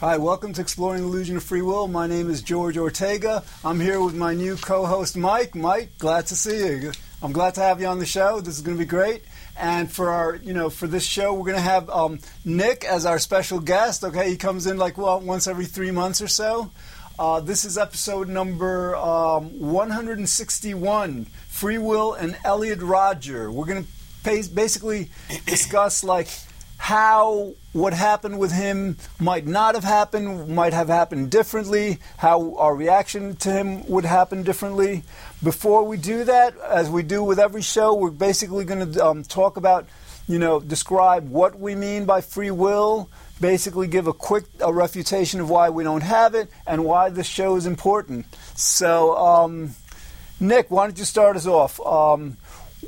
Hi, welcome to Exploring the Illusion of Free Will. My name is George Ortega. I'm here with my new co-host Mike. Mike, glad to see you. I'm glad to have you on the show. This is going to be great. And for our, you know, for this show, we're going to have um, Nick as our special guest. Okay, he comes in like well once every three months or so. Uh, this is episode number um, 161, Free Will and Elliot Rodger. We're going to basically discuss like how what happened with him might not have happened, might have happened differently, how our reaction to him would happen differently. Before we do that, as we do with every show, we're basically going to um, talk about, you know, describe what we mean by free will, basically give a quick a refutation of why we don't have it and why this show is important. So, um, Nick, why don't you start us off? Um,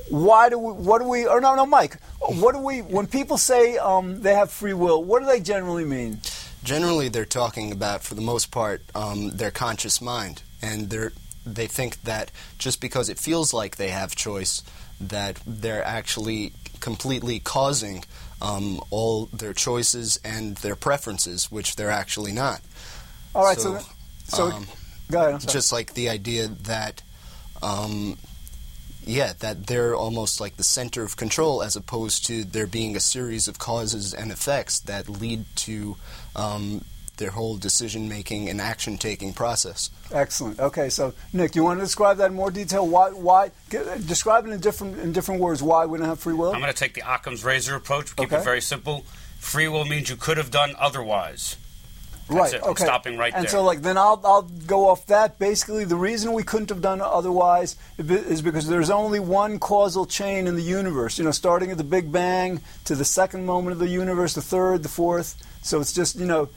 why do we, what do we, or no, no, Mike, what do we, when people say um, they have free will, what do they generally mean? Generally, they're talking about, for the most part, um, their conscious mind. And they're, they think that just because it feels like they have choice, that they're actually completely causing um, all their choices and their preferences, which they're actually not. All right, so, so, so um, go ahead. Just like the idea that um, yeah, that they're almost like the center of control as opposed to there being a series of causes and effects that lead to um, their whole decision making and action taking process. Excellent. Okay, so Nick, you want to describe that in more detail? Why? Why? Describe it in different in different words. Why we don't have free will? I'm going to take the Occam's razor approach. Keep okay. it very simple. Free will means you could have done otherwise. Right. It. Okay. stopping right and there. so, like, then I'll I'll go off that. Basically, the reason we couldn't have done otherwise is because there's only one causal chain in the universe. You know, starting at the Big Bang to the second moment of the universe, the third, the fourth. So it's just you know.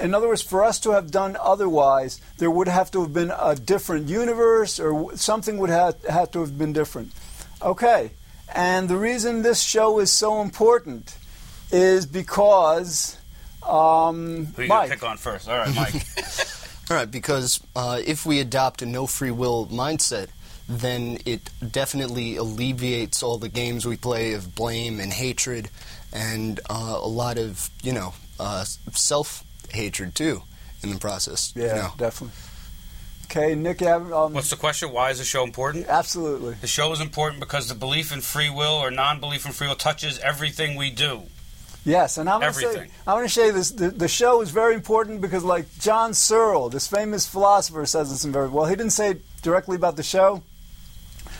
In other words, for us to have done otherwise, there would have to have been a different universe, or something would have had to have been different. Okay, and the reason this show is so important is because um, Who you Mike. pick on first? All right, Mike. All right, because uh, if we adopt a no free will mindset, then it definitely alleviates all the games we play of blame and hatred and uh, a lot of, you know, uh, self hatred too in the process. Yeah, you know. definitely. Okay, Nick. Um, What's the question? Why is the show important? Absolutely. The show is important because the belief in free will or non-belief in free will touches everything we do. Yes, and I'm going to say, I want to say this: the, the, show is very important because, like John Searle, this famous philosopher, says this in very well. He didn't say it directly about the show,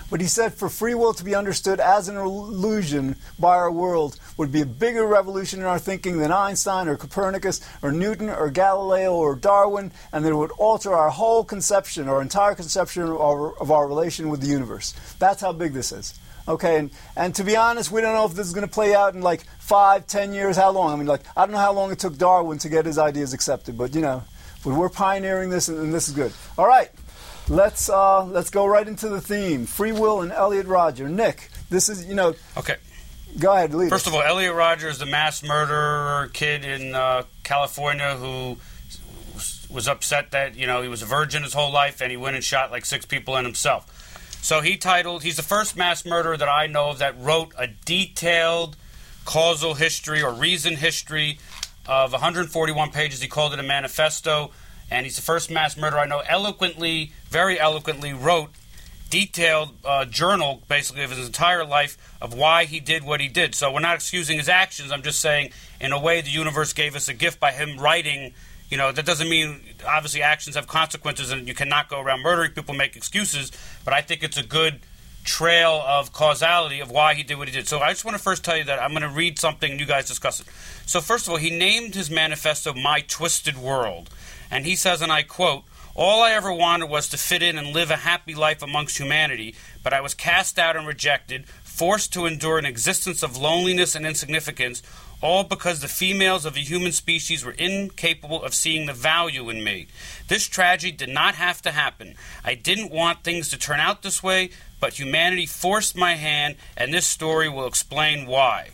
but he said for free will to be understood as an illusion by our world would be a bigger revolution in our thinking than Einstein or Copernicus or Newton or Galileo or Darwin, and that it would alter our whole conception, our entire conception of our, of our relation with the universe. That's how big this is. Okay, and, and to be honest, we don't know if this is going to play out in like five, ten years. How long? I mean, like I don't know how long it took Darwin to get his ideas accepted, but you know, but we're pioneering this, and, and this is good. All right, let's uh, let's go right into the theme: free will and Elliot Rodger. Nick, this is you know. Okay. Go ahead, lead. First of all, Elliot Rodger is the mass murderer kid in uh, California who was upset that you know he was a virgin his whole life and he went and shot like six people and himself. So he titled, he's the first mass murderer that I know of that wrote a detailed causal history or reason history of 141 pages. He called it a manifesto. And he's the first mass murderer I know eloquently, very eloquently wrote detailed uh, journal basically of his entire life of why he did what he did. So we're not excusing his actions. I'm just saying, in a way, the universe gave us a gift by him writing you know, that doesn't mean obviously actions have consequences and you cannot go around murdering people, make excuses, but I think it's a good trail of causality of why he did what he did. So I just want to first tell you that I'm going to read something and you guys discuss it. So, first of all, he named his manifesto My Twisted World. And he says, and I quote, all I ever wanted was to fit in and live a happy life amongst humanity, but I was cast out and rejected, forced to endure an existence of loneliness and insignificance, all because the females of the human species were incapable of seeing the value in me. This tragedy did not have to happen. I didn't want things to turn out this way, but humanity forced my hand, and this story will explain why.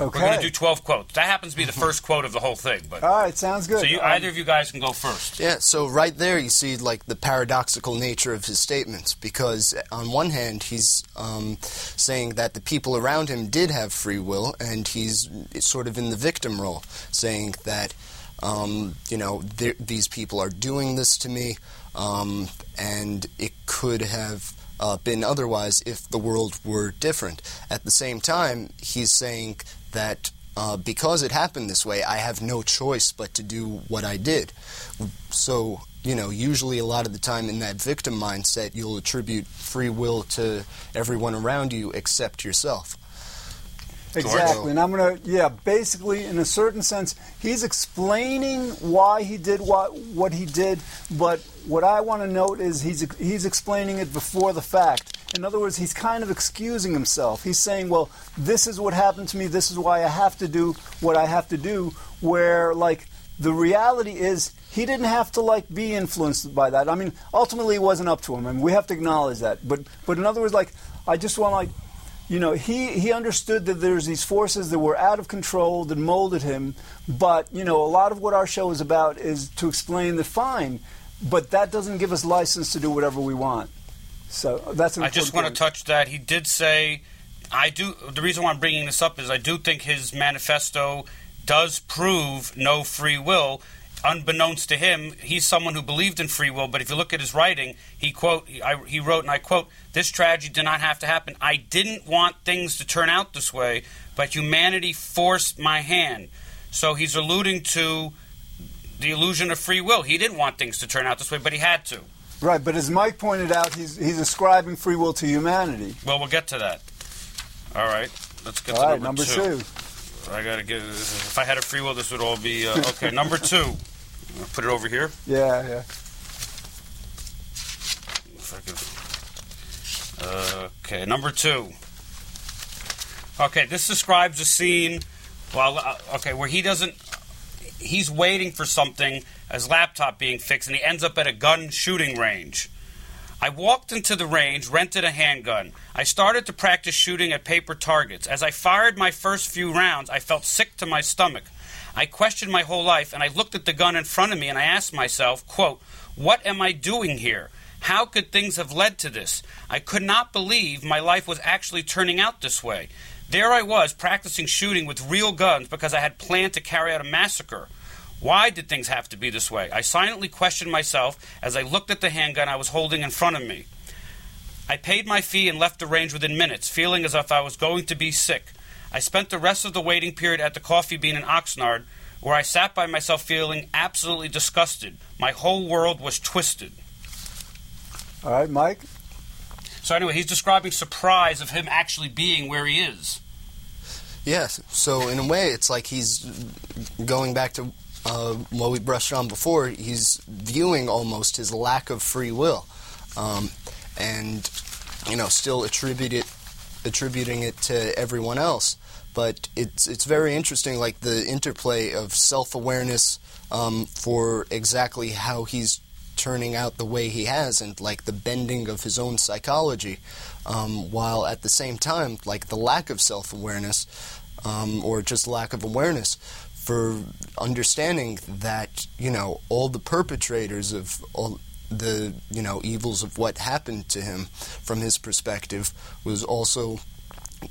Okay. We're going to do 12 quotes. That happens to be the first quote of the whole thing. But All right, sounds good. So you, um, either of you guys can go first. Yeah, so right there you see like the paradoxical nature of his statements because on one hand he's um, saying that the people around him did have free will and he's sort of in the victim role saying that um, you know, these people are doing this to me, um, and it could have uh, been otherwise if the world were different. At the same time, he's saying that uh, because it happened this way, I have no choice but to do what I did. So, you know, usually a lot of the time in that victim mindset, you'll attribute free will to everyone around you except yourself. Exactly. And I'm going to, yeah, basically, in a certain sense, he's explaining why he did what, what he did, but what I want to note is he's, he's explaining it before the fact. In other words, he's kind of excusing himself. He's saying, well, this is what happened to me, this is why I have to do what I have to do, where, like, the reality is he didn't have to like be influenced by that. I mean, ultimately it wasn't up to him. I mean, we have to acknowledge that. But but in other words, like I just want like you know, he, he understood that there's these forces that were out of control that molded him. But, you know, a lot of what our show is about is to explain that fine, but that doesn't give us license to do whatever we want. So that's I just want to touch that. He did say, I do, the reason why I'm bringing this up is I do think his manifesto does prove no free will unbeknownst to him, he's someone who believed in free will. But if you look at his writing, he quote he, I, he wrote, and I quote: "This tragedy did not have to happen. I didn't want things to turn out this way, but humanity forced my hand." So he's alluding to the illusion of free will. He didn't want things to turn out this way, but he had to. Right, but as Mike pointed out, he's he's ascribing free will to humanity. Well, we'll get to that. All right, let's get all to right, number, number two. two. I gotta get. If I had a free will, this would all be uh, okay. number two. Put it over here. Yeah, yeah. If I could. okay, number two. Okay, this describes a scene. Well, uh, okay, where he doesn't. He's waiting for something, his laptop being fixed, and he ends up at a gun shooting range. I walked into the range, rented a handgun. I started to practice shooting at paper targets. As I fired my first few rounds, I felt sick to my stomach. I questioned my whole life, and I looked at the gun in front of me and I asked myself, quote, What am I doing here? How could things have led to this? I could not believe my life was actually turning out this way. There I was, practicing shooting with real guns because I had planned to carry out a massacre. Why did things have to be this way? I silently questioned myself as I looked at the handgun I was holding in front of me. I paid my fee and left the range within minutes, feeling as if I was going to be sick. I spent the rest of the waiting period at the Coffee Bean in Oxnard, where I sat by myself feeling absolutely disgusted. My whole world was twisted. All right, Mike. So anyway, he's describing surprise of him actually being where he is. Yes. So in a way, it's like he's going back to uh, what we brushed on before. He's viewing almost his lack of free will, um, and you know, still attribute it, attributing it to everyone else but it's it's very interesting, like the interplay of self awareness um, for exactly how he's turning out the way he has, and like the bending of his own psychology, um, while at the same time, like the lack of self awareness, um, or just lack of awareness for understanding that you know all the perpetrators of all the you know evils of what happened to him from his perspective was also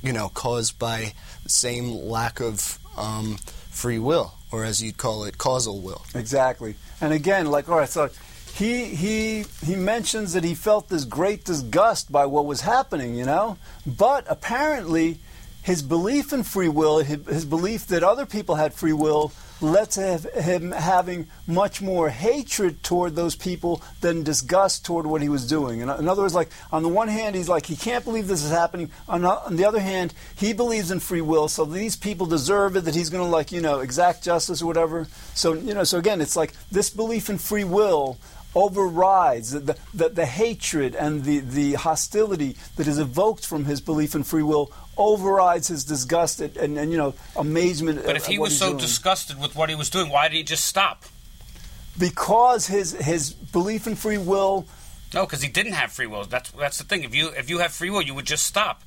you know, caused by the same lack of um, free will, or as you'd call it, causal will. Exactly. And again, like, all right, so he he he mentions that he felt this great disgust by what was happening, you know, but apparently his belief in free will, his, belief that other people had free will, led to him having much more hatred toward those people than disgust toward what he was doing. In, in other words, like on the one hand, he's like he can't believe this is happening. On, on the other hand, he believes in free will, so these people deserve it. That he's going to like you know exact justice or whatever. So you know, so again, it's like this belief in free will overrides the, the, the, hatred and the, the hostility that is evoked from his belief in free will overrides his disgust and, and, and you know amazement but if he was so doing. disgusted with what he was doing why did he just stop? Because his his belief in free will no because he didn't have free will. That's that's the thing. If you if you have free will you would just stop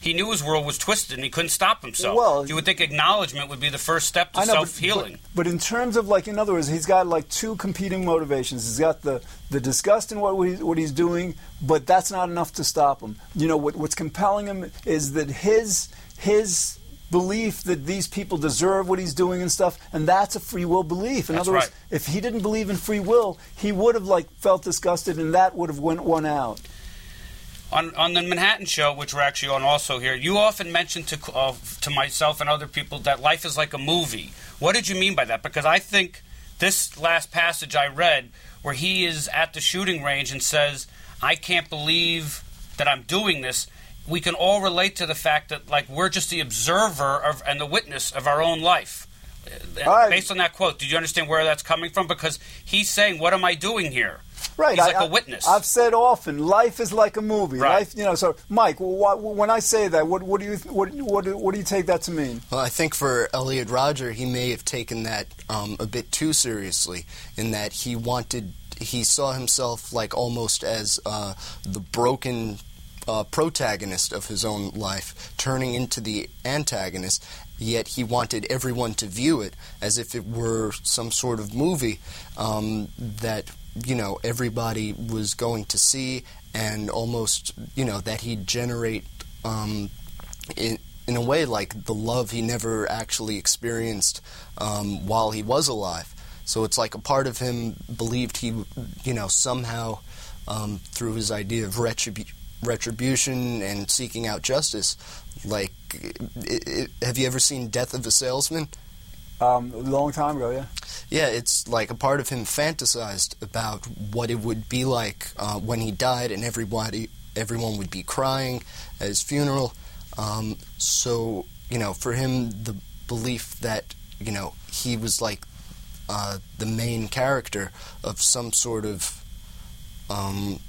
he knew his world was twisted and he couldn't stop himself. Well, you would think acknowledgement would be the first step to self healing. But, but, in terms of like, in other words, he's got like two competing motivations. He's got the, the disgust in what, we, what he's doing, but that's not enough to stop him. You know, what, what's compelling him is that his his belief that these people deserve what he's doing and stuff, and that's a free will belief. In That's other words, right. if he didn't believe in free will, he would have like felt disgusted, and that would have went one out. On on the Manhattan show, which we're actually on also here, you often mention to uh, to myself and other people that life is like a movie. What did you mean by that? Because I think this last passage I read, where he is at the shooting range and says, "I can't believe that I'm doing this." We can all relate to the fact that like we're just the observer of, and the witness of our own life. Based on that quote, did you understand where that's coming from? Because he's saying, "What am I doing here?" Right, He's I- like a I- witness. I've said often, life is like a movie. Right. Life, you know. So, Mike, wh- when I say that, what, what do you what, what, do- what do you take that to mean? Well, I think for Elliot Rodger, he may have taken that um, a bit too seriously, in that he wanted, he saw himself like almost as uh, the broken uh, protagonist of his own life, turning into the antagonist. Yet he wanted everyone to view it as if it were some sort of movie um, that you know everybody was going to see, and almost you know that he'd generate. Um, in, in a way like the love he never actually experienced um, while he was alive. So it's like a part of him believed he, you know, somehow um, through his idea of retribu- retribution and seeking out justice. Like, i i have you ever seen Death of a Salesman? Um, a long time ago, yeah. Yeah, it's like a part of him fantasized about what it would be like uh, when he died, and everybody, everyone would be crying at his funeral. Um, so, you know, for him, the belief that you know he was like uh, the main character of some sort of, um,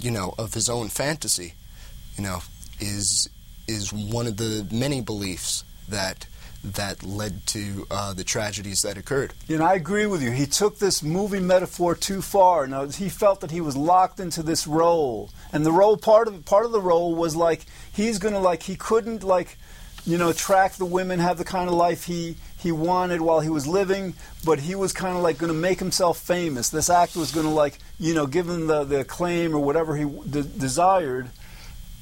you know, of his own fantasy, you know, is is one of the many beliefs that that led to uh, the tragedies that occurred. You know, I agree with you. He took this movie metaphor too far. Now he felt that he was locked into this role, and the role part of part of the role was like he's gonna like he couldn't like, you know, attract the women, have the kind of life he he wanted while he was living, but he was kind of like going to make himself famous. This actor was going to like you know give him the the acclaim or whatever he de- desired.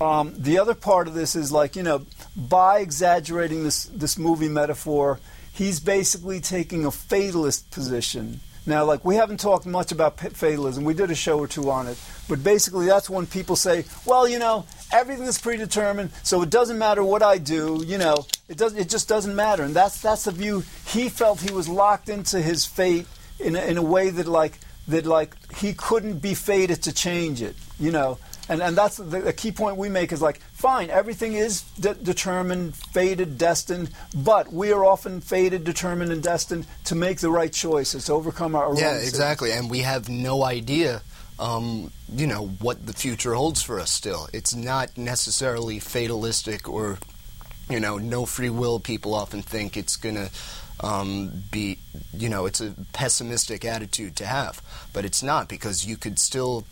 Um, the other part of this is like you know by exaggerating this this movie metaphor, he's basically taking a fatalist position. Now, like we haven't talked much about fatalism, we did a show or two on it, but basically that's when people say, well, you know, everything is predetermined, so it doesn't matter what I do. You know, it does it just doesn't matter, and that's that's the view he felt he was locked into his fate in a, in a way that like that like he couldn't be fated to change it. You know. And, and that's the, the key point we make is like, fine, everything is de- determined, fated, destined, but we are often fated, determined, and destined to make the right choices, to overcome our Yeah, exactly. And we have no idea, um, you know, what the future holds for us still. It's not necessarily fatalistic or, you know, no free will. People often think it's going to um, be, you know, it's a pessimistic attitude to have. But it's not because you could still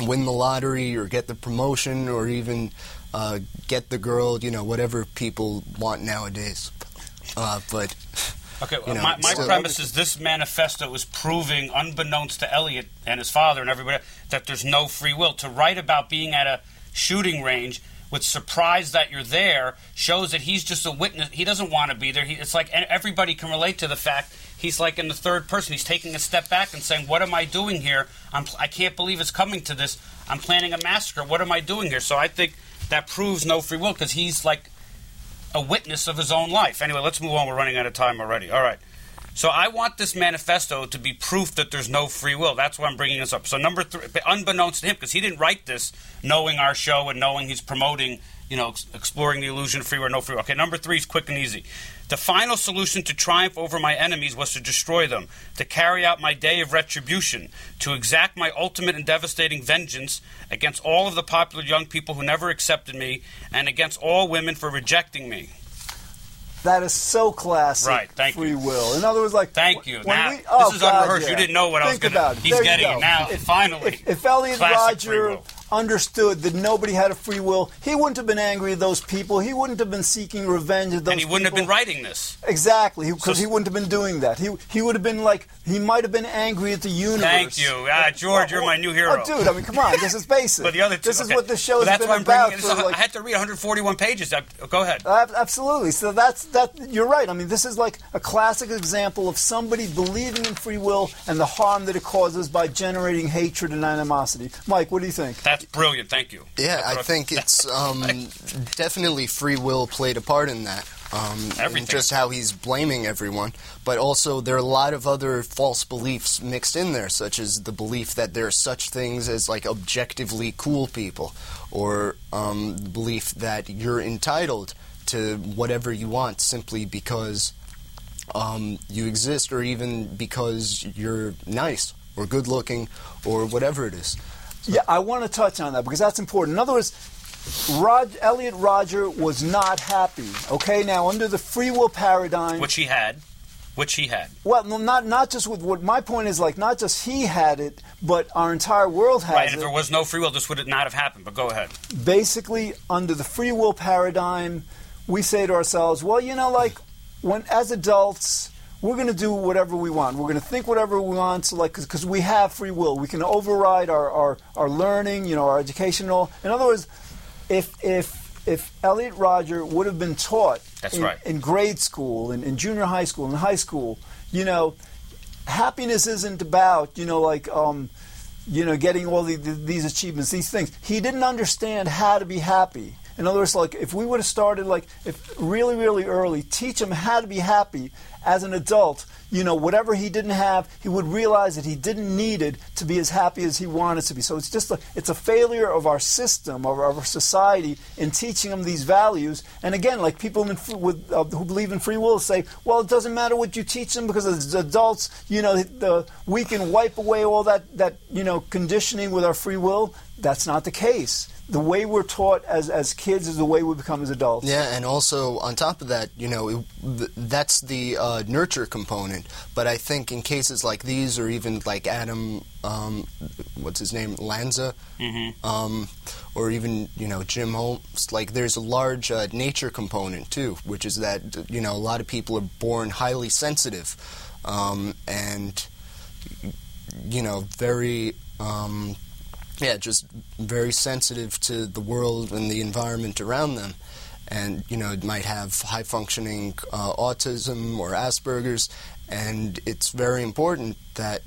win the lottery or get the promotion or even uh, get the girl, you know, whatever people want nowadays. Uh, but. Okay, You know, my, my premise is this manifesto is proving, unbeknownst to Elliot and his father and everybody, that there's no free will. To write about being at a shooting range with surprise that you're there shows that he's just a witness. He doesn't want to be there. He, it's like everybody can relate to the fact he's like in the third person. He's taking a step back and saying, "What am I doing here? I'm, I can't believe it's coming to this. I'm planning a massacre. What am I doing here?" So I think that proves no free will because he's like a witness of his own life. Anyway, let's move on. We're running out of time already. All right. So I want this manifesto to be proof that there's no free will. That's why I'm bringing this up. So number three, unbeknownst to him, because he didn't write this knowing our show and knowing he's promoting, you know, exploring the illusion of free will, no free will. Okay, number three is quick and easy. The final solution to triumph over my enemies was to destroy them, to carry out my day of retribution, to exact my ultimate and devastating vengeance against all of the popular young people who never accepted me, and against all women for rejecting me. That is so classic. Right, thank free you. will. In other words, like Thank you. Now, we- oh, this is God, unrehearsed. You didn't know what I was about it. he's getting go. it now, If, finally. if, if Elliot free Rodger. Understood that nobody had a free will, he wouldn't have been angry at those people. He wouldn't have been seeking revenge at those people. and he wouldn't have been writing this. Exactly, because So- he wouldn't have been doing that. He he would have been like he might have been angry at the universe. Thank you. Ah, George, you're my new hero. Oh, dude, I mean, come on, this is basic. But the other two, this is what the show Well, has that's been about. bringing for, like- I had to read 141 pages. I, go ahead. Absolutely. So that's that. You're right. I mean, this is like a classic example of somebody believing in free will and the harm that it causes by generating hatred and animosity. Mike, what do you think? That's brilliant. Thank you. Yeah, I think it's um, definitely free will played a part in that. Um, and just how he's blaming everyone, but also there are a lot of other false beliefs mixed in there, such as the belief that there are such things as like objectively cool people, or um, the belief that you're entitled to whatever you want simply because um, you exist, or even because you're nice or good looking, or whatever it is. Yeah, I want to touch on that because that's important. In other words, Rod, Elliot Rodger was not happy. Okay, now under the free will paradigm, Which he had. Which he had. well, not not just with what my point is like, not just he had it, but our entire world has Right. it. And if there was no free will, this would not have happened. But go ahead. basically under the free will paradigm, we say to ourselves, well, you know, like when as adults, we're going to do whatever we want. We're going to think whatever we want, so like because we have free will, we can override our, our, our learning, you know, our educational. In other words, if if if Elliot Rodger would have been taught That's in, right. in grade school, in, in junior high school, in high school, you know, happiness isn't about you know like um, you know getting all the, the, these achievements, these things. He didn't understand how to be happy. In other words, like if we would have started like if really really early, teach him how to be happy as an adult. You know, whatever he didn't have, he would realize that he didn't need it to be as happy as he wanted to be. So it's just a, it's a failure of our system, of our society, in teaching him these values. And again, like people in, with, uh, who believe in free will say, well, it doesn't matter what you teach them because as adults, you know, the, we can wipe away all that, that you know conditioning with our free will. That's not the case. The way we're taught as, as kids is the way we become as adults. Yeah, and also on top of that, you know, it, th- that's the uh, nurture component. But I think in cases like these, or even like Adam, um, what's his name, Lanza, um, or even you know Jim Holmes, like there's a large uh, nature component too, which is that you know a lot of people are born highly sensitive, um, and you know very. Yeah, just very sensitive to the world and the environment around them. And, you know, it might have high functioning uh, autism or Asperger's. And it's very important that,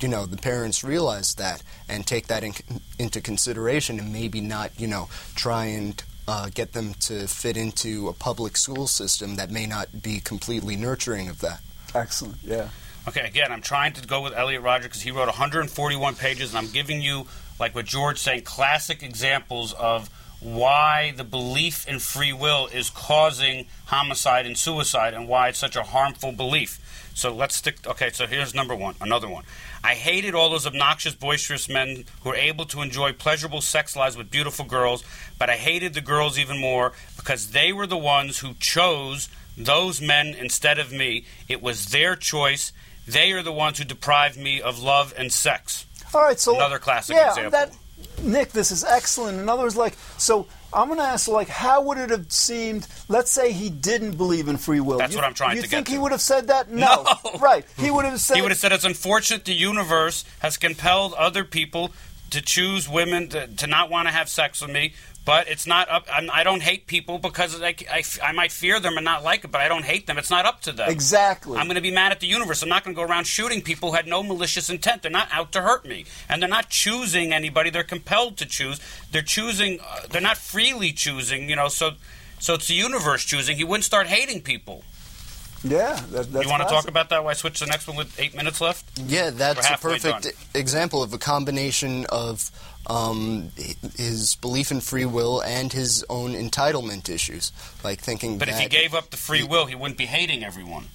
you know, the parents realize that and take that in, into consideration and maybe not, you know, try and uh, get them to fit into a public school system that may not be completely nurturing of that. Excellent. Yeah. Okay, again, I'm trying to go with Elliot Rodger because he wrote 141 pages, and I'm giving you, like what George saying, classic examples of why the belief in free will is causing homicide and suicide, and why it's such a harmful belief. So let's stick. Okay, so here's number one, another one. I hated all those obnoxious, boisterous men who were able to enjoy pleasurable sex lives with beautiful girls, but I hated the girls even more because they were the ones who chose those men instead of me. It was their choice. They are the ones who deprived me of love and sex. All right, so Another classic yeah, example. That, Nick, this is excellent. In other words, like, so I'm going to ask, like, how would it have seemed? Let's say he didn't believe in free will. That's you, what I'm trying you to think he would have said that? No. No. Right. He would have said. He would have said it's unfortunate the universe has compelled other people to choose women to, to not want to have sex with me. But it's not up. I'm, I don't hate people because I, I, I might fear them and not like it, but I don't hate them. It's not up to them. Exactly. I'm going to be mad at the universe. I'm not going to go around shooting people who had no malicious intent. They're not out to hurt me, and they're not choosing anybody. They're compelled to choose. They're choosing. Uh, they're not freely choosing. You know, so so it's the universe choosing. He wouldn't start hating people. yeah. That, that's you want to talk about that? Why switch to the next one with eight minutes left? Yeah, that's a perfect done. example of a combination of um, his belief in free will and his own entitlement issues, like thinking But if he gave up the free will, he wouldn't be hating everyone.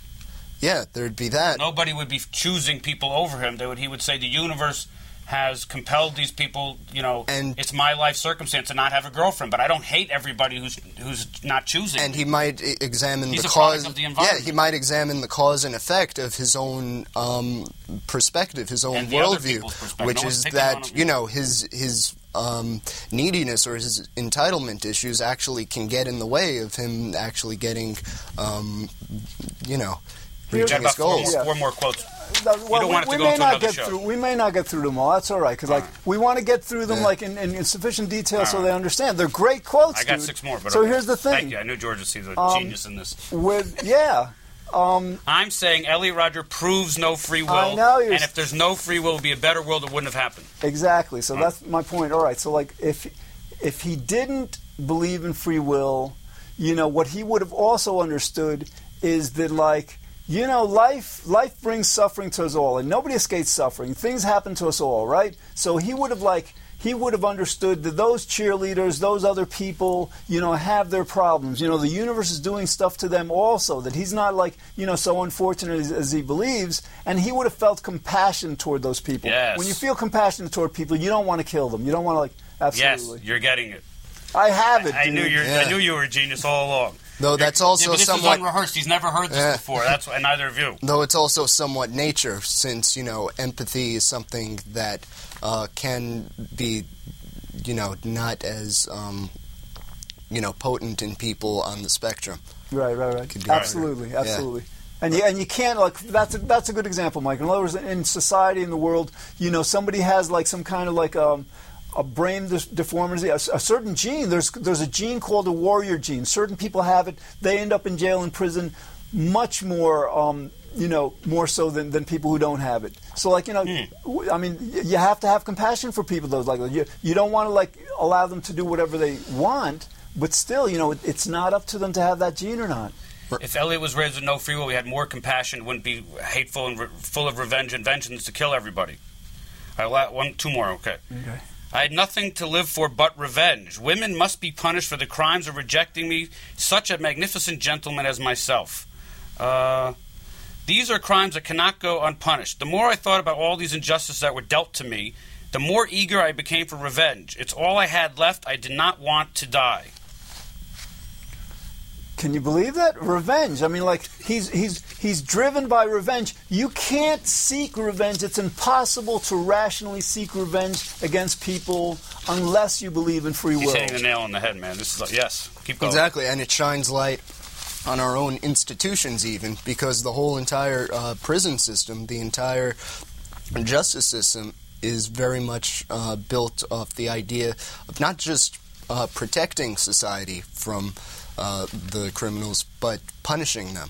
yeah, there'd be that. Nobody would be choosing people over him. They would. He would say the universe has compelled these people. You know, And- it's my life circumstance to not have a girlfriend. But I don't hate everybody who's who's not choosing. and he might examine He's the cause. of the yeah, he might examine the cause and effect of his own um, perspective, his own And the other worldview, which No is that you know his his um, neediness or his entitlement issues actually can get in the way of him actually getting, um, you know, reaching his four goals. more, four more quotes. Well, don't want it we, to we go may not get show. through. We may not get through them all. That's all right because like we want to get through them Yeah. like in, in, in sufficient detail so All they understand. They're great quotes. I got dude. six more. But so okay. here's the thing. Thank you. I knew George would see the Um, genius in this. With yeah, I'm saying Elliot Rodger proves no free will. I know you're- and if there's no free will, it would be a better world. It wouldn't have happened. Exactly. So that's my point. All right. So like if if he didn't believe in free will, you know what he would have also understood is that like you know life life brings suffering to us all and nobody escapes suffering. Things happen to us all, right? So he would have like he would have understood that those cheerleaders, those other people, you know, have their problems. You know, the universe is doing stuff to them also. That he's not like, you know, so unfortunate as, as he believes, and he would have felt compassion toward those people. Yes. When you feel compassion toward people, you don't want to kill them. You don't want to like absolutely. Yes, you're getting it. I have it. I dude. knew you. Yeah. I knew you were a genius all along. Though that's Yeah, also but this somewhat was unrehearsed. He's never heard this Yeah. before. That's and neither of you. Though it's also somewhat nature, since you know empathy is something that uh, can be, you know, not as um, you know potent in people on the spectrum. Right, right, right. Be Absolutely, right. absolutely. And you, and you can't like that's a, that's a good example, Mike. In other words, in society in the world, you know, somebody has like some kind of like um, a brain deformity, a, a certain gene. There's there's a gene called the warrior gene. Certain people have it. They end up in jail and prison much more. Um, you know, more so than, than people who don't have it. So, like, you know, I mean, you have to have compassion for people. Those like you, you don't want to like allow them to do whatever they want, but still, you know, it, it's not up to them to have that gene or not. If Elliot was raised with no free will, we had more compassion. Wouldn't be hateful and re- full of revenge and vengeance to kill everybody. All right, la- one, two more. Okay. Okay. I had nothing to live for but revenge. Women must be punished for the crimes of rejecting me, such a magnificent gentleman as myself. Uh, these are crimes that cannot go unpunished. The more I thought about all these injustices that were dealt to me, the more eager I became for revenge. It's all I had left. I did not want to die. Can you believe that? Revenge. I mean, like he's he's he's driven by revenge. You can't seek revenge. It's impossible to rationally seek revenge against people unless you believe in free He's will. hitting the nail on the head, man. This is yes. Keep going. Exactly, and it shines light on our own institutions, even because the whole entire uh, prison system, the entire justice system, is very much uh, built off the idea of not just uh, protecting society from uh, the criminals, but punishing them.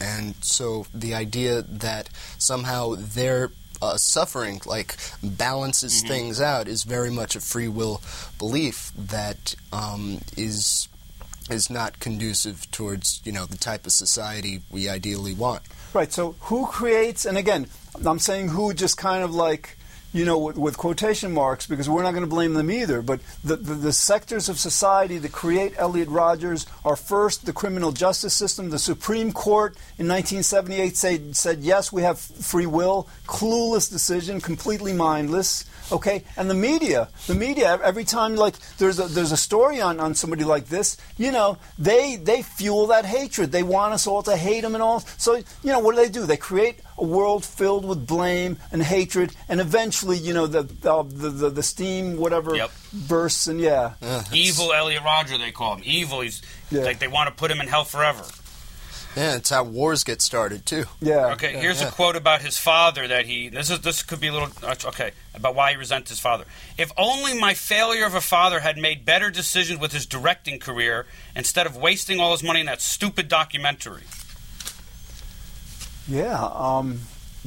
And so the idea that somehow their uh, suffering like balances things out is very much a free will belief that um, is is not conducive towards you know the type of society we ideally want. Right. So who creates? And again, I'm saying who just kind of like you know with, with quotation marks because we're not going to blame them either. But the, the the sectors of society that create Elliot Rodgers are first the criminal justice system. The Supreme Court in 1978 said said yes, we have free will. Clueless decision, completely mindless. Okay, and the media, the media. Every time like there's a there's a story on, on somebody like this, you know, they they fuel that hatred. They want us all to hate them and all. So you know, what do they do? They create a world filled with blame and hatred, and eventually, you know, the the the, the, the steam whatever Yep. bursts, and yeah, it's- Evil Elliot Rodger, they call him. Evil. He's Yeah. like they want to put him in hell forever. Yeah, it's how wars get started too. yeah. Okay, yeah. here's a quote about his father that he. This is this could be a little uh, okay about why he resents his father. If only my failure of a father had made better decisions with his directing career instead of wasting all his money in that stupid documentary. Yeah, um,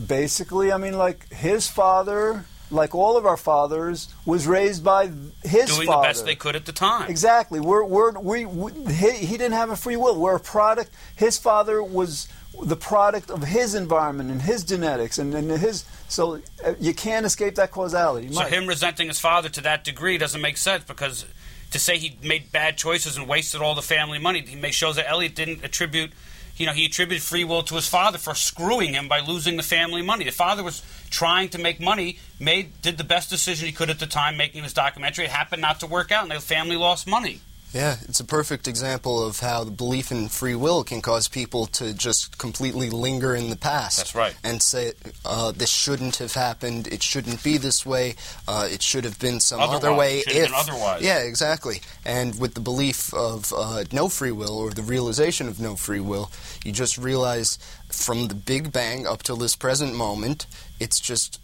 basically, I mean, like his father, like all of our fathers, was raised by his Doing father. the best they could at the time. Exactly. We're, we're, we, we, he, he didn't have a free will. We're a product. His father was the product of his environment and his genetics and, and his. So uh, you can't escape that causality. So him resenting his father to that degree doesn't make sense because to say he made bad choices and wasted all the family money, he may shows that Elliot didn't attribute. You know, he attributed free will to his father for screwing him by losing the family money. The father was trying to make money, made did the best decision he could at the time, making this documentary. It happened not to work out, and the family lost money. Yeah, it's a perfect example of how the belief in free will can cause people to just completely linger in the past. That's right. And say, uh, this shouldn't have happened, it shouldn't be this way, uh, it should have been some Otherwise, other way. should have if. been otherwise. Yeah, exactly. And with the belief of uh, no free will or the realization of no free will, you just realize from the Big Bang up till this present moment, it's just.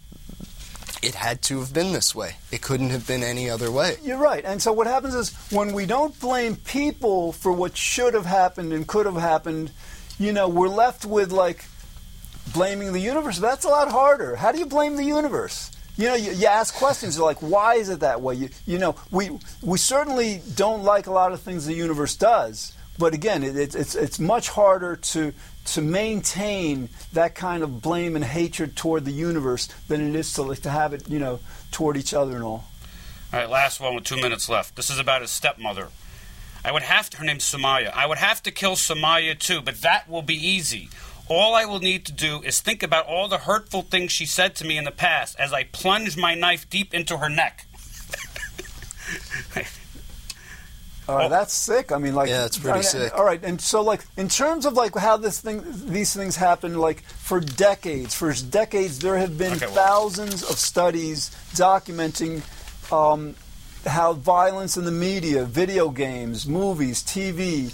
It had to have been this way. It couldn't have been any other way. You're right. And so what happens is when we don't blame people for what should have happened and could have happened, you know, we're left with like blaming the universe. That's a lot harder. How do you blame the universe? You know, you, you ask questions like, why is it that way? You, you know, we we certainly don't like a lot of things the universe does, but again, it, it, it's it's much harder to to maintain that kind of blame and hatred toward the universe than it is to like, to have it, you know, toward each other and all. All right, last one with two minutes left. This is about his stepmother. I would have to, her name's Soumaya. I would have to kill Soumaya too, but that will be easy. All I will need to do is think about all the hurtful things she said to me in the past as I plunge my knife deep into her neck. All right, Oh. that's sick. I mean, like, Yeah, it's pretty I mean, sick. All right, and so like in terms of like how this thing, these things happen, like for decades, for decades, there have been Okay, well- thousands of studies documenting um, how violence in the media, video games, movies, TV,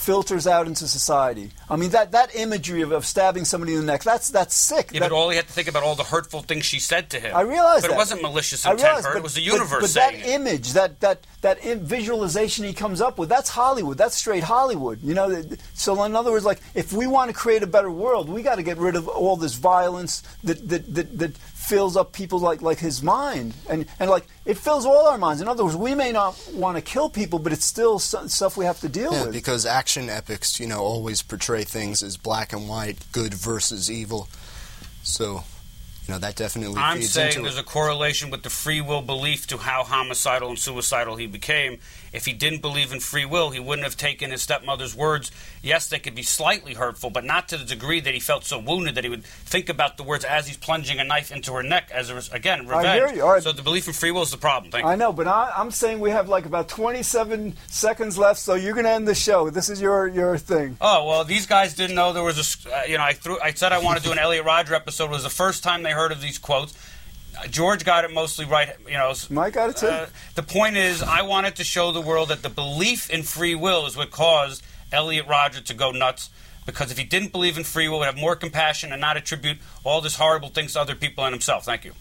filters out into society. I mean, that that imagery of, of stabbing somebody in the neck, that's that's sick. Yeah, That- but all he had to think about all the hurtful things she said to him. I realize but that. it wasn't malicious intent. realize, hurt. but, it was the but- universe but, saying that it. image, that that that in visualization he comes up with, that's Hollywood. That's straight Hollywood. You know. So in other words, like if we want to create a better world, we got to get rid of all this violence that that, that that fills up people like like his mind, and and like it fills all our minds. In other words, we may not want to kill people, but it's still stuff we have to deal Yeah, with. because action epics, you know, always portray things as black and white, good versus evil. So, you know, that definitely I'm feeds saying into there's it. a correlation with the free will belief to how homicidal and suicidal he became. If he didn't believe in free will, he wouldn't have taken his stepmother's words. Yes, they could be slightly hurtful, but not to the degree that he felt so wounded that he would think about the words as he's plunging a knife into her neck as a, again revenge. I hear you. All right. So the belief in free will is the problem. Thank you. I know, but I, I'm saying we have like about 27 seconds left, so you're going to end the show. This is your your thing. Oh well, these guys didn't know there was a. Uh, you know, I threw. I said I wanted to do an Elliot Rodger episode. It was the first time they heard of these quotes. George got it mostly right. You know, Mike got it too. Uh, the point is, I wanted to show the world that the belief in free will is what caused Elliot Rodger to go nuts. Because if he didn't believe in free will, would have more compassion and not attribute all these horrible things to other people and himself. Thank you.